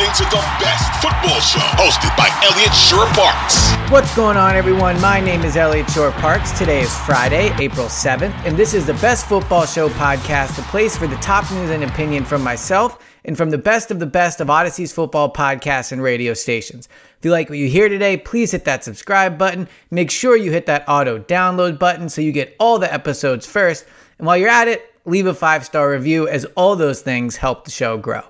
Listening to the best football show hosted by Eliot Shorr-Parks. What's going on, everyone? My name is Eliot Shorr-Parks. Today is Friday, April 7th, and this is the Best Football Show podcast, the place for the top news and opinion from myself and from the best of the best of Audacy's football podcasts and radio stations. If you like what you hear today, please hit that subscribe button. Make sure you hit that auto download button so you get all the episodes first. And while you're at it, leave a five star review, as all those things help the show grow.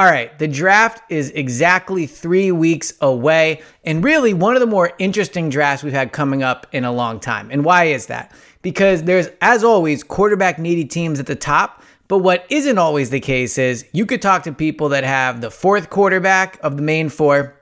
All right, the draft is exactly three weeks away, and really one of the more interesting drafts we've had coming up in a long time. And why is that? Because there's, as always, quarterback needy teams at the top. But what isn't always the case is you could talk to people that have the fourth quarterback of the main four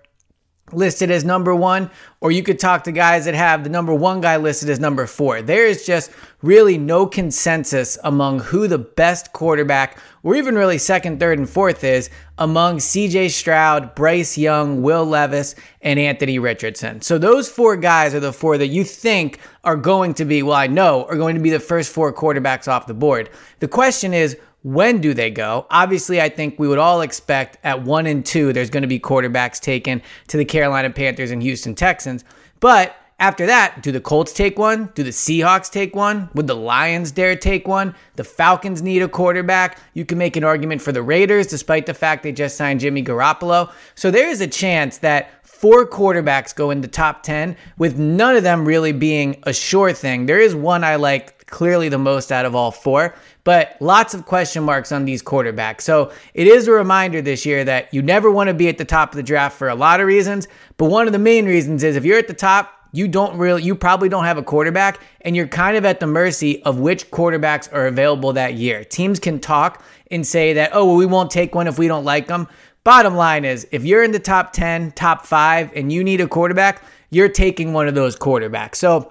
listed as number one, or you could talk to guys that have the number one guy listed as number four. There is just really no consensus among who the best quarterback, or even really second, third, and fourth is among CJ Stroud, Bryce Young, Will Levis, and Anthony Richardson. So those four guys are the four that you think are going to be, well, I know, are going to be the first four quarterbacks off the board. The question is, when do they go? Obviously, I think we would all expect at one and two, there's going to be quarterbacks taken to the Carolina Panthers and Houston Texans. But after that, do the Colts take one? Do the Seahawks take one? Would the Lions dare take one? The Falcons need a quarterback. You can make an argument for the Raiders, despite the fact they just signed Jimmy Garoppolo. So there is a chance that four quarterbacks go in the top 10 with none of them really being a sure thing. There is one I like clearly the most out of all four, but lots of question marks on these quarterbacks. So it is a reminder this year that you never want to be at the top of the draft for a lot of reasons. But one of the main reasons is if you're at the top, you don't really, you probably don't have a quarterback, and you're kind of at the mercy of which quarterbacks are available that year. Teams can talk and say that, oh, well, we won't take one if we don't like them. Bottom line is, if you're in the top 10, top five, and you need a quarterback, you're taking one of those quarterbacks. So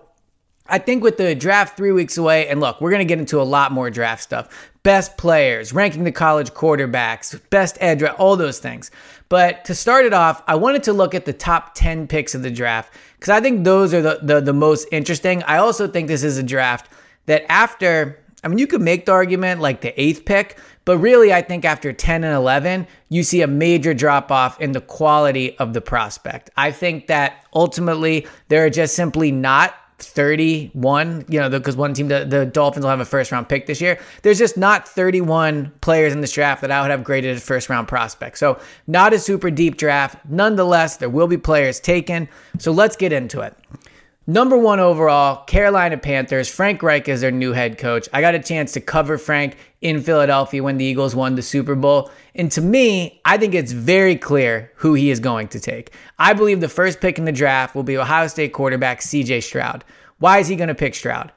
I think with the draft three weeks away, and look, we're going to get into a lot more draft stuff best players, ranking the college quarterbacks, best edge, all those things. But to start it off, I wanted to look at the top 10 picks of the draft because I think those are the, the, the most interesting. I also think this is a draft that after, I mean, you could make the argument like the eighth pick, but really, I think after 10 and 11, you see a major drop off in the quality of the prospect. I think that ultimately, there are just simply not 31, you know, because one team, the, the Dolphins will have a first round pick this year. There's just not 31 players in this draft that I would have graded as first round prospects. So, not a super deep draft. Nonetheless, there will be players taken. So, let's get into it. Number one overall, Carolina Panthers. Frank Reich is their new head coach. I got a chance to cover Frank in Philadelphia when the Eagles won the Super Bowl. And to me, I think it's very clear who he is going to take. I believe the first pick in the draft will be Ohio State quarterback CJ Stroud. Why is he going to pick Stroud?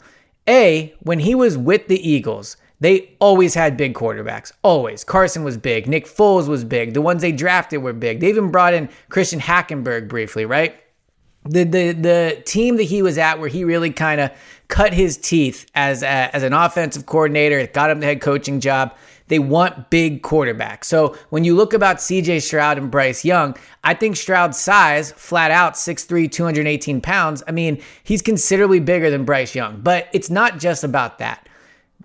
A, when he was with the Eagles, they always had big quarterbacks. Always. Carson was big. Nick Foles was big. The ones they drafted were big. They even brought in Christian Hackenberg briefly, right? The the the team that he was at where he really kind of cut his teeth as a, as an offensive coordinator, got him the head coaching job. They want big quarterbacks. So when you look about CJ Stroud and Bryce Young, I think Stroud's size, flat out 6'3, 218 pounds, I mean, he's considerably bigger than Bryce Young. But it's not just about that.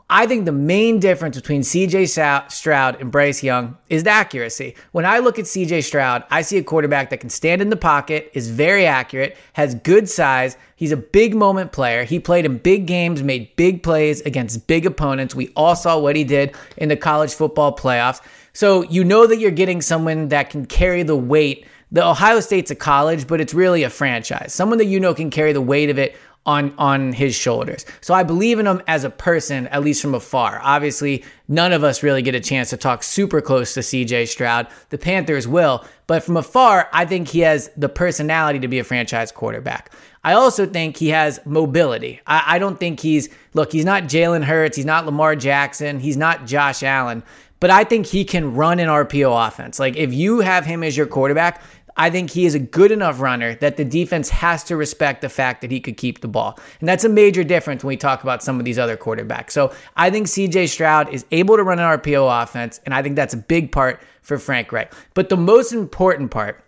I think the main difference between CJ Stroud and Bryce Young is the accuracy. When I look at CJ Stroud, I see a quarterback that can stand in the pocket, is very accurate, has good size. He's a big moment player. He played in big games, made big plays against big opponents. We all saw what he did in the college football playoffs. So you know that you're getting someone that can carry the weight. The Ohio State's a college, but it's really a franchise. Someone that you know can carry the weight of it on on his shoulders. So I believe in him as a person, at least from afar. Obviously, none of us really get a chance to talk super close to CJ Stroud. The Panthers will, but from afar, I think he has the personality to be a franchise quarterback. I also think he has mobility. I, I don't think he's look, he's not Jalen Hurts, he's not Lamar Jackson, he's not Josh Allen, but I think he can run an RPO offense. Like if you have him as your quarterback, I think he is a good enough runner that the defense has to respect the fact that he could keep the ball. And that's a major difference when we talk about some of these other quarterbacks. So I think CJ Stroud is able to run an RPO offense, and I think that's a big part for Frank Reich. But the most important part,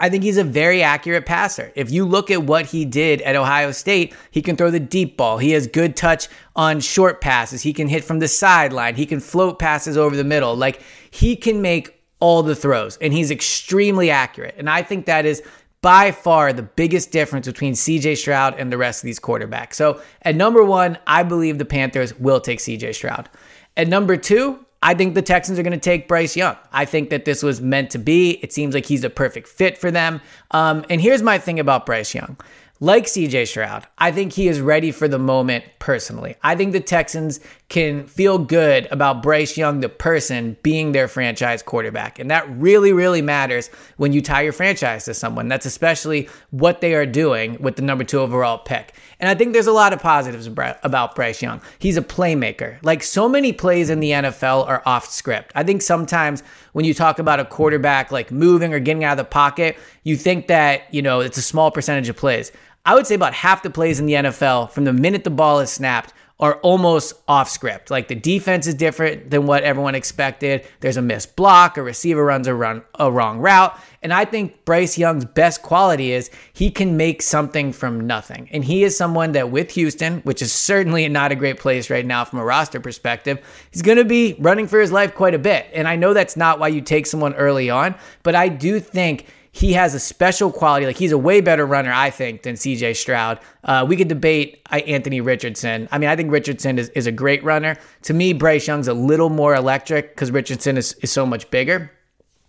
I think he's a very accurate passer. If you look at what he did at Ohio State, he can throw the deep ball. He has good touch on short passes. He can hit from the sideline. He can float passes over the middle. Like he can make all the throws, and he's extremely accurate. And I think that is by far the biggest difference between CJ Stroud and the rest of these quarterbacks. So at number one, I believe the Panthers will take CJ Stroud. At number two, I think the Texans are going to take Bryce Young. I think that this was meant to be. It seems like he's a perfect fit for them. Um, and here's my thing about Bryce Young like CJ Stroud, I think he is ready for the moment personally. I think the Texans can feel good about Bryce Young, the person, being their franchise quarterback. And that really, really matters when you tie your franchise to someone. That's especially what they are doing with the number two overall pick. And I think there's a lot of positives about Bryce Young. He's a playmaker. Like so many plays in the NFL are off script. I think sometimes when you talk about a quarterback like moving or getting out of the pocket, you think that, you know, it's a small percentage of plays. I would say about half the plays in the NFL from the minute the ball is snapped are almost off script. Like the defense is different than what everyone expected. There's a missed block, a receiver runs a run a wrong route, and I think Bryce Young's best quality is he can make something from nothing. And he is someone that with Houston, which is certainly not a great place right now from a roster perspective, he's going to be running for his life quite a bit. And I know that's not why you take someone early on, but I do think he has a special quality. Like he's a way better runner, I think, than CJ Stroud. Uh, we could debate uh, Anthony Richardson. I mean, I think Richardson is, is a great runner. To me, Bryce Young's a little more electric because Richardson is, is so much bigger.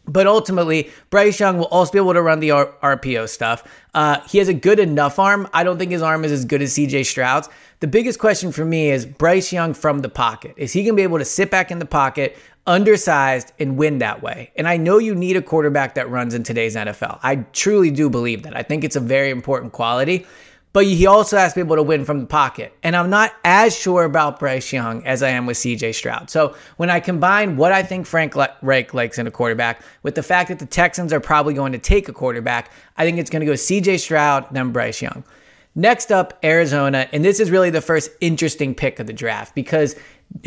But ultimately, Bryce Young will also be able to run the R- RPO stuff. Uh, he has a good enough arm. I don't think his arm is as good as CJ Stroud's. The biggest question for me is Bryce Young from the pocket. Is he going to be able to sit back in the pocket, undersized and win that way. And I know you need a quarterback that runs in today's NFL. I truly do believe that. I think it's a very important quality, but he also has to be able to win from the pocket. And I'm not as sure about Bryce Young as I am with CJ Stroud. So when I combine what I think Frank Reich likes in a quarterback with the fact that the Texans are probably going to take a quarterback, I think it's going to go CJ Stroud, then Bryce Young. Next up, Arizona. And this is really the first interesting pick of the draft because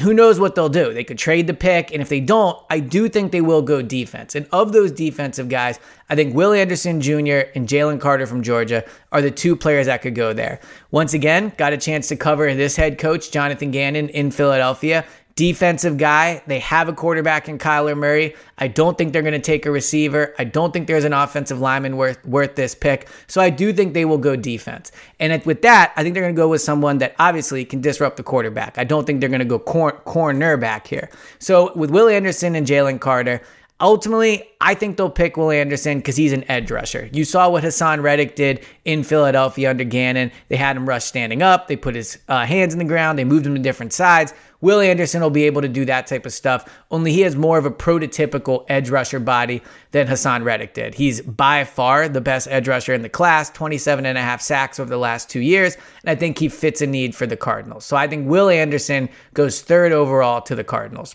who knows what they'll do? They could trade the pick, and if they don't, I do think they will go defense. And of those defensive guys, I think Will Anderson Jr. and Jalen Carter from Georgia are the two players that could go there. Once again, got a chance to cover this head coach, Jonathan Gannon, in Philadelphia defensive guy. They have a quarterback in Kyler Murray. I don't think they're going to take a receiver. I don't think there's an offensive lineman worth worth this pick. So I do think they will go defense. And with that, I think they're going to go with someone that obviously can disrupt the quarterback. I don't think they're going to go cor- cornerback here. So with Will Anderson and Jalen Carter, Ultimately, I think they'll pick Will Anderson because he's an edge rusher. You saw what Haason Reddick did in Philadelphia under Gannon. They had him rush standing up, they put his uh, hands in the ground, they moved him to different sides. Will Anderson will be able to do that type of stuff, only he has more of a prototypical edge rusher body than Haason Reddick did. He's by far the best edge rusher in the class, 27 and a half sacks over the last two years, and I think he fits a need for the Cardinals. So I think Will Anderson goes third overall to the Cardinals.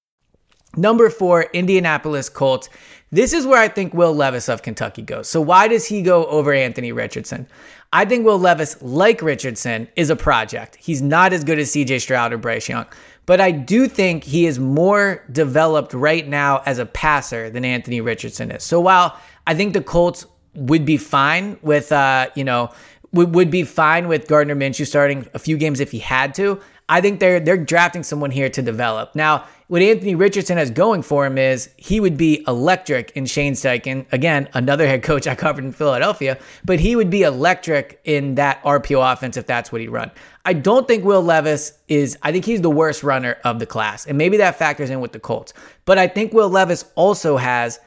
Number four, Indianapolis Colts. This is where I think Will Levis of Kentucky goes. So why does he go over Anthony Richardson? I think Will Levis, like Richardson, is a project. He's not as good as CJ Stroud or Bryce Young, but I do think he is more developed right now as a passer than Anthony Richardson is. So while I think the Colts would be fine with, uh, you know, would, would be fine with Gardner Minshew starting a few games if he had to. I think they're they're drafting someone here to develop. Now, what Anthony Richardson has going for him is he would be electric in Shane Steichen. Again, another head coach I covered in Philadelphia, but he would be electric in that RPO offense if that's what he run. I don't think Will Levis is, I think he's the worst runner of the class. And maybe that factors in with the Colts. But I think Will Levis also has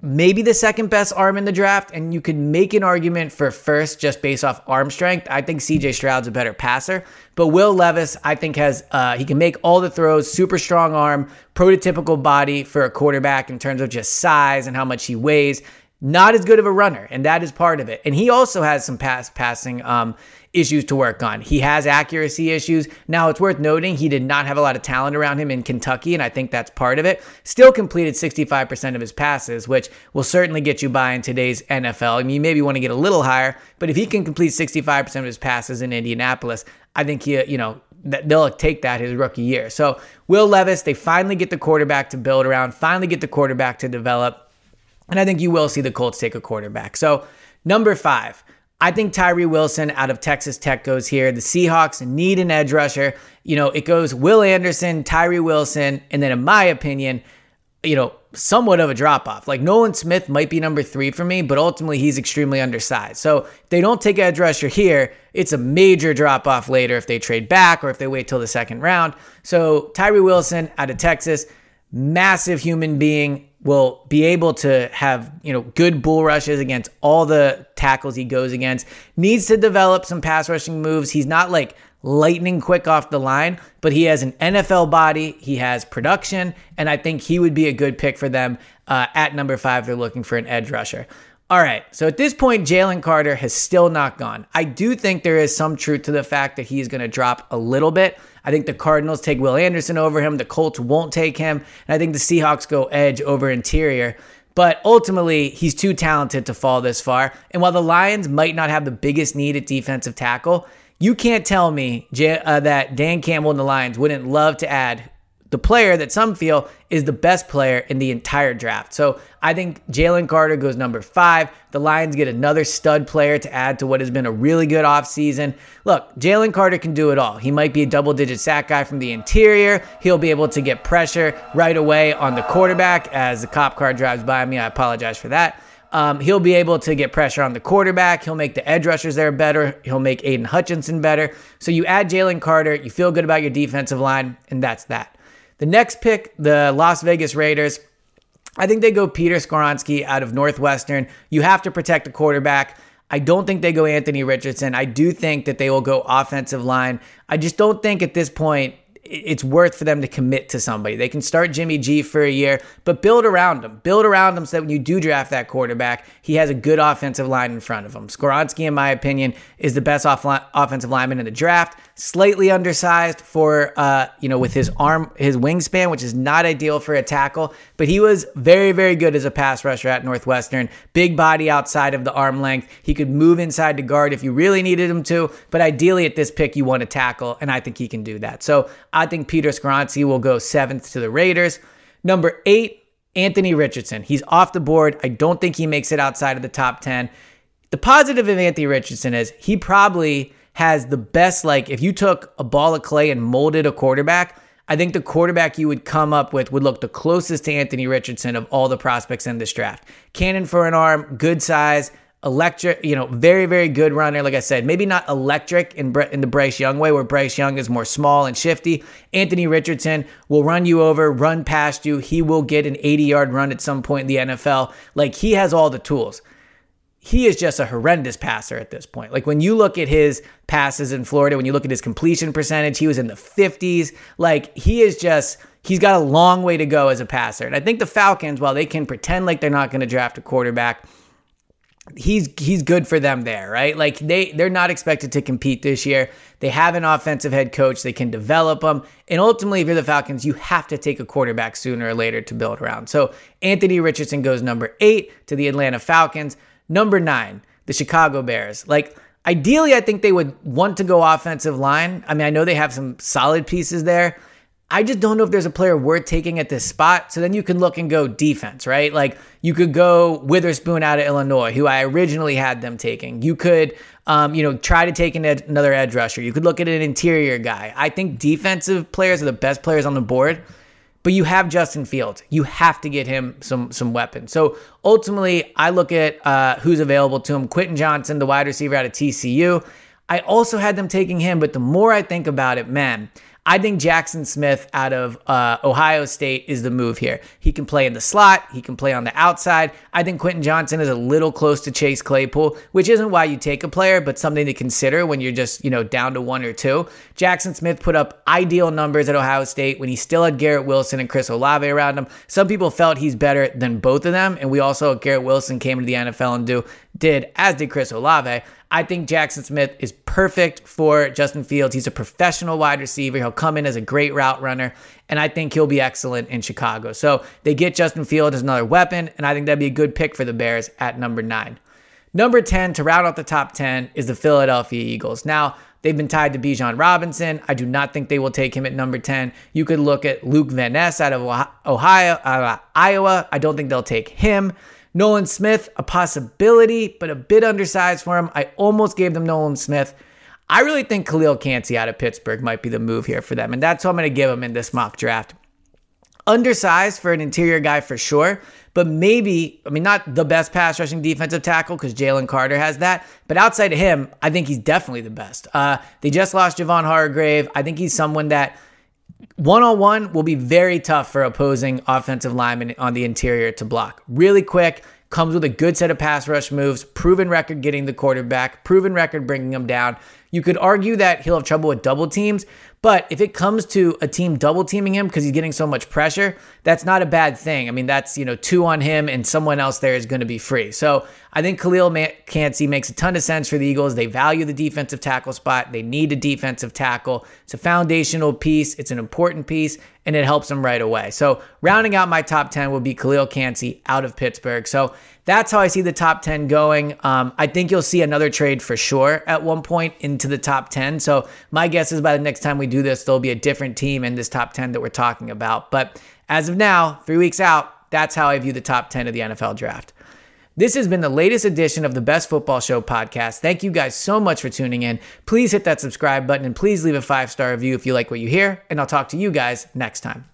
maybe the second best arm in the draft, and you could make an argument for first just based off arm strength. I think CJ Stroud's a better passer, but Will Levis, I think, has uh, he can make all the throws, super strong arm, prototypical body for a quarterback in terms of just size and how much he weighs. Not as good of a runner, and that is part of it. And he also has some pass passing. Um, issues to work on. He has accuracy issues. Now, it's worth noting he did not have a lot of talent around him in Kentucky, and I think that's part of it. Still completed 65% of his passes, which will certainly get you by in today's NFL. I mean, you maybe want to get a little higher, but if he can complete 65% of his passes in Indianapolis, I think he, you know, they'll take that his rookie year. So, Will Levis, they finally get the quarterback to build around, finally get the quarterback to develop. And I think you will see the Colts take a quarterback. So, number five, I think Tyree Wilson out of Texas Tech goes here. The Seahawks need an edge rusher. You know, it goes Will Anderson, Tyree Wilson, and then in my opinion, you know, somewhat of a drop off. Like Nolan Smith might be number three for me, but ultimately he's extremely undersized. So if they don't take edge rusher here, it's a major drop off later if they trade back or if they wait till the second round. So Tyree Wilson out of Texas, massive human being, will be able to have, you know, good bull rushes against all the tackles he goes against. Needs to develop some pass rushing moves. He's not like lightning quick off the line, but he has an NFL body. He has production, and I think he would be a good pick for them uh, at number five. They're looking for an edge rusher. All right, so at this point, Jalen Carter has still not gone. I do think there is some truth to the fact that he's going to drop a little bit. I think the Cardinals take Will Anderson over him. The Colts won't take him. And I think the Seahawks go edge over interior. But ultimately, he's too talented to fall this far. And while the Lions might not have the biggest need at defensive tackle, you can't tell me uh, that Dan Campbell and the Lions wouldn't love to add the player that some feel is the best player in the entire draft. So I think Jalen Carter goes number five. The Lions get another stud player to add to what has been a really good offseason. Look, Jalen Carter can do it all. He might be a double digit sack guy from the interior. He'll be able to get pressure right away on the quarterback as the cop car drives by me. I apologize for that. Um, he'll be able to get pressure on the quarterback. He'll make the edge rushers there better. He'll make Aidan Hutchinson better. So you add Jalen Carter, you feel good about your defensive line, and that's that. The next pick, the Las Vegas Raiders. I think they go Peter Skoronski out of Northwestern. You have to protect the quarterback. I don't think they go Anthony Richardson. I do think that they will go offensive line. I just don't think at this point it's worth for them to commit to somebody. They can start Jimmy G for a year, but build around him. Build around him so that when you do draft that quarterback, he has a good offensive line in front of him. Skoronski, in my opinion, is the best off- offensive lineman in the draft. Slightly undersized for, uh, you know, with his arm, his wingspan, which is not ideal for a tackle, but he was very, very good as a pass rusher at Northwestern. Big body outside of the arm length. He could move inside to guard if you really needed him to, but ideally at this pick, you want to tackle, and I think he can do that. So I think Peter Skoronski will go seventh to the Raiders. Number eight, Anthony Richardson. He's off the board. I don't think he makes it outside of the top 10. The positive of Anthony Richardson is he probably has the best, like, if you took a ball of clay and molded a quarterback, I think the quarterback you would come up with would look the closest to Anthony Richardson of all the prospects in this draft. Cannon for an arm, good size, electric, you know, very, very good runner. Like I said, maybe not electric in, in the Bryce Young way, where Bryce Young is more small and shifty. Anthony Richardson will run you over, run past you. He will get an 80 yard run at some point in the NFL. Like he has all the tools. He is just a horrendous passer at this point. Like when you look at his passes in Florida, when you look at his completion percentage, he was in the 50s. Like he is just he's got a long way to go as a passer. And I think the Falcons, while they can pretend like they're not going to draft a quarterback, he's he's good for them there, right? Like they they're not expected to compete this year. They have an offensive head coach. They can develop them. And ultimately, if you're the Falcons, you have to take a quarterback sooner or later to build around. So Anthony Richardson goes number eight to the Atlanta Falcons. Number nine, the Chicago Bears. Like ideally, I think they would want to go offensive line. I mean, I know they have some solid pieces there. I just don't know if there's a player worth taking at this spot. So then you can look and go defense, right? Like you could go Witherspoon out of Illinois, who I originally had them taking. You could, um, you know, try to take an ed- another edge rusher. You could look at an interior guy. I think defensive players are the best players on the board. But you have Justin Fields. You have to get him some some weapons. So ultimately, I look at uh, who's available to him. Quentin Johnston, the wide receiver out of TCU. I also had them taking him, but the more I think about it, man, I think Jaxon Smith out of uh, Ohio State is the move here. He can play in the slot, he can play on the outside. I think Quentin Johnston is a little close to Chase Claypool, which isn't why you take a player, but something to consider when you're just, you know, down to one or two. Jaxon Smith put up ideal numbers at Ohio State when he still had Garrett Wilson and Chris Olave around him. Some people felt he's better than both of them, and we also Garrett Wilson came to the NFL and do did as did Chris Olave. I think Jaxon Smith is perfect for Justin Fields. He's a professional wide receiver. He'll come in as a great route runner, and I think he'll be excellent in Chicago. So they get Justin Fields as another weapon, and I think that'd be a good pick for the Bears at number nine. Number 10, to round out the top 10, is the Philadelphia Eagles. Now, they've been tied to Bijan Robinson. I do not think they will take him at number 10. You could look at Luke Van Ness out of Ohio, Iowa. I don't think they'll take him. Nolan Smith, a possibility, but a bit undersized for him. I almost gave them Nolan Smith. I really think Khalil Kancey out of Pittsburgh might be the move here for them, and that's what I'm going to give him in this mock draft. Undersized for an interior guy for sure, but maybe, I mean, not the best pass rushing defensive tackle because Jalen Carter has that, but outside of him, I think he's definitely the best. Uh, they just lost Javon Hargrave. I think he's someone that one on one will be very tough for opposing offensive linemen on the interior to block. Really quick, comes with a good set of pass rush moves, proven record getting the quarterback, proven record bringing him down. You could argue that he'll have trouble with double teams, but if it comes to a team double teaming him because he's getting so much pressure, that's not a bad thing. I mean, that's, you know, two on him and someone else there is going to be free. So I think Khalil Kancey makes a ton of sense for the Eagles. They value the defensive tackle spot. They need a defensive tackle. It's a foundational piece. It's an important piece and it helps them right away. So rounding out my top 10 will be Khalil Kancey out of Pittsburgh. So that's how I see the top 10 going. Um, I think you'll see another trade for sure at one point into the top 10. So my guess is by the next time we do this, there'll be a different team in this top 10 that we're talking about. But as of now, three weeks out, that's how I view the top 10 of the NFL draft. This has been the latest edition of the Best Football Show podcast. Thank you guys so much for tuning in. Please hit that subscribe button and please leave a five star review if you like what you hear. And I'll talk to you guys next time.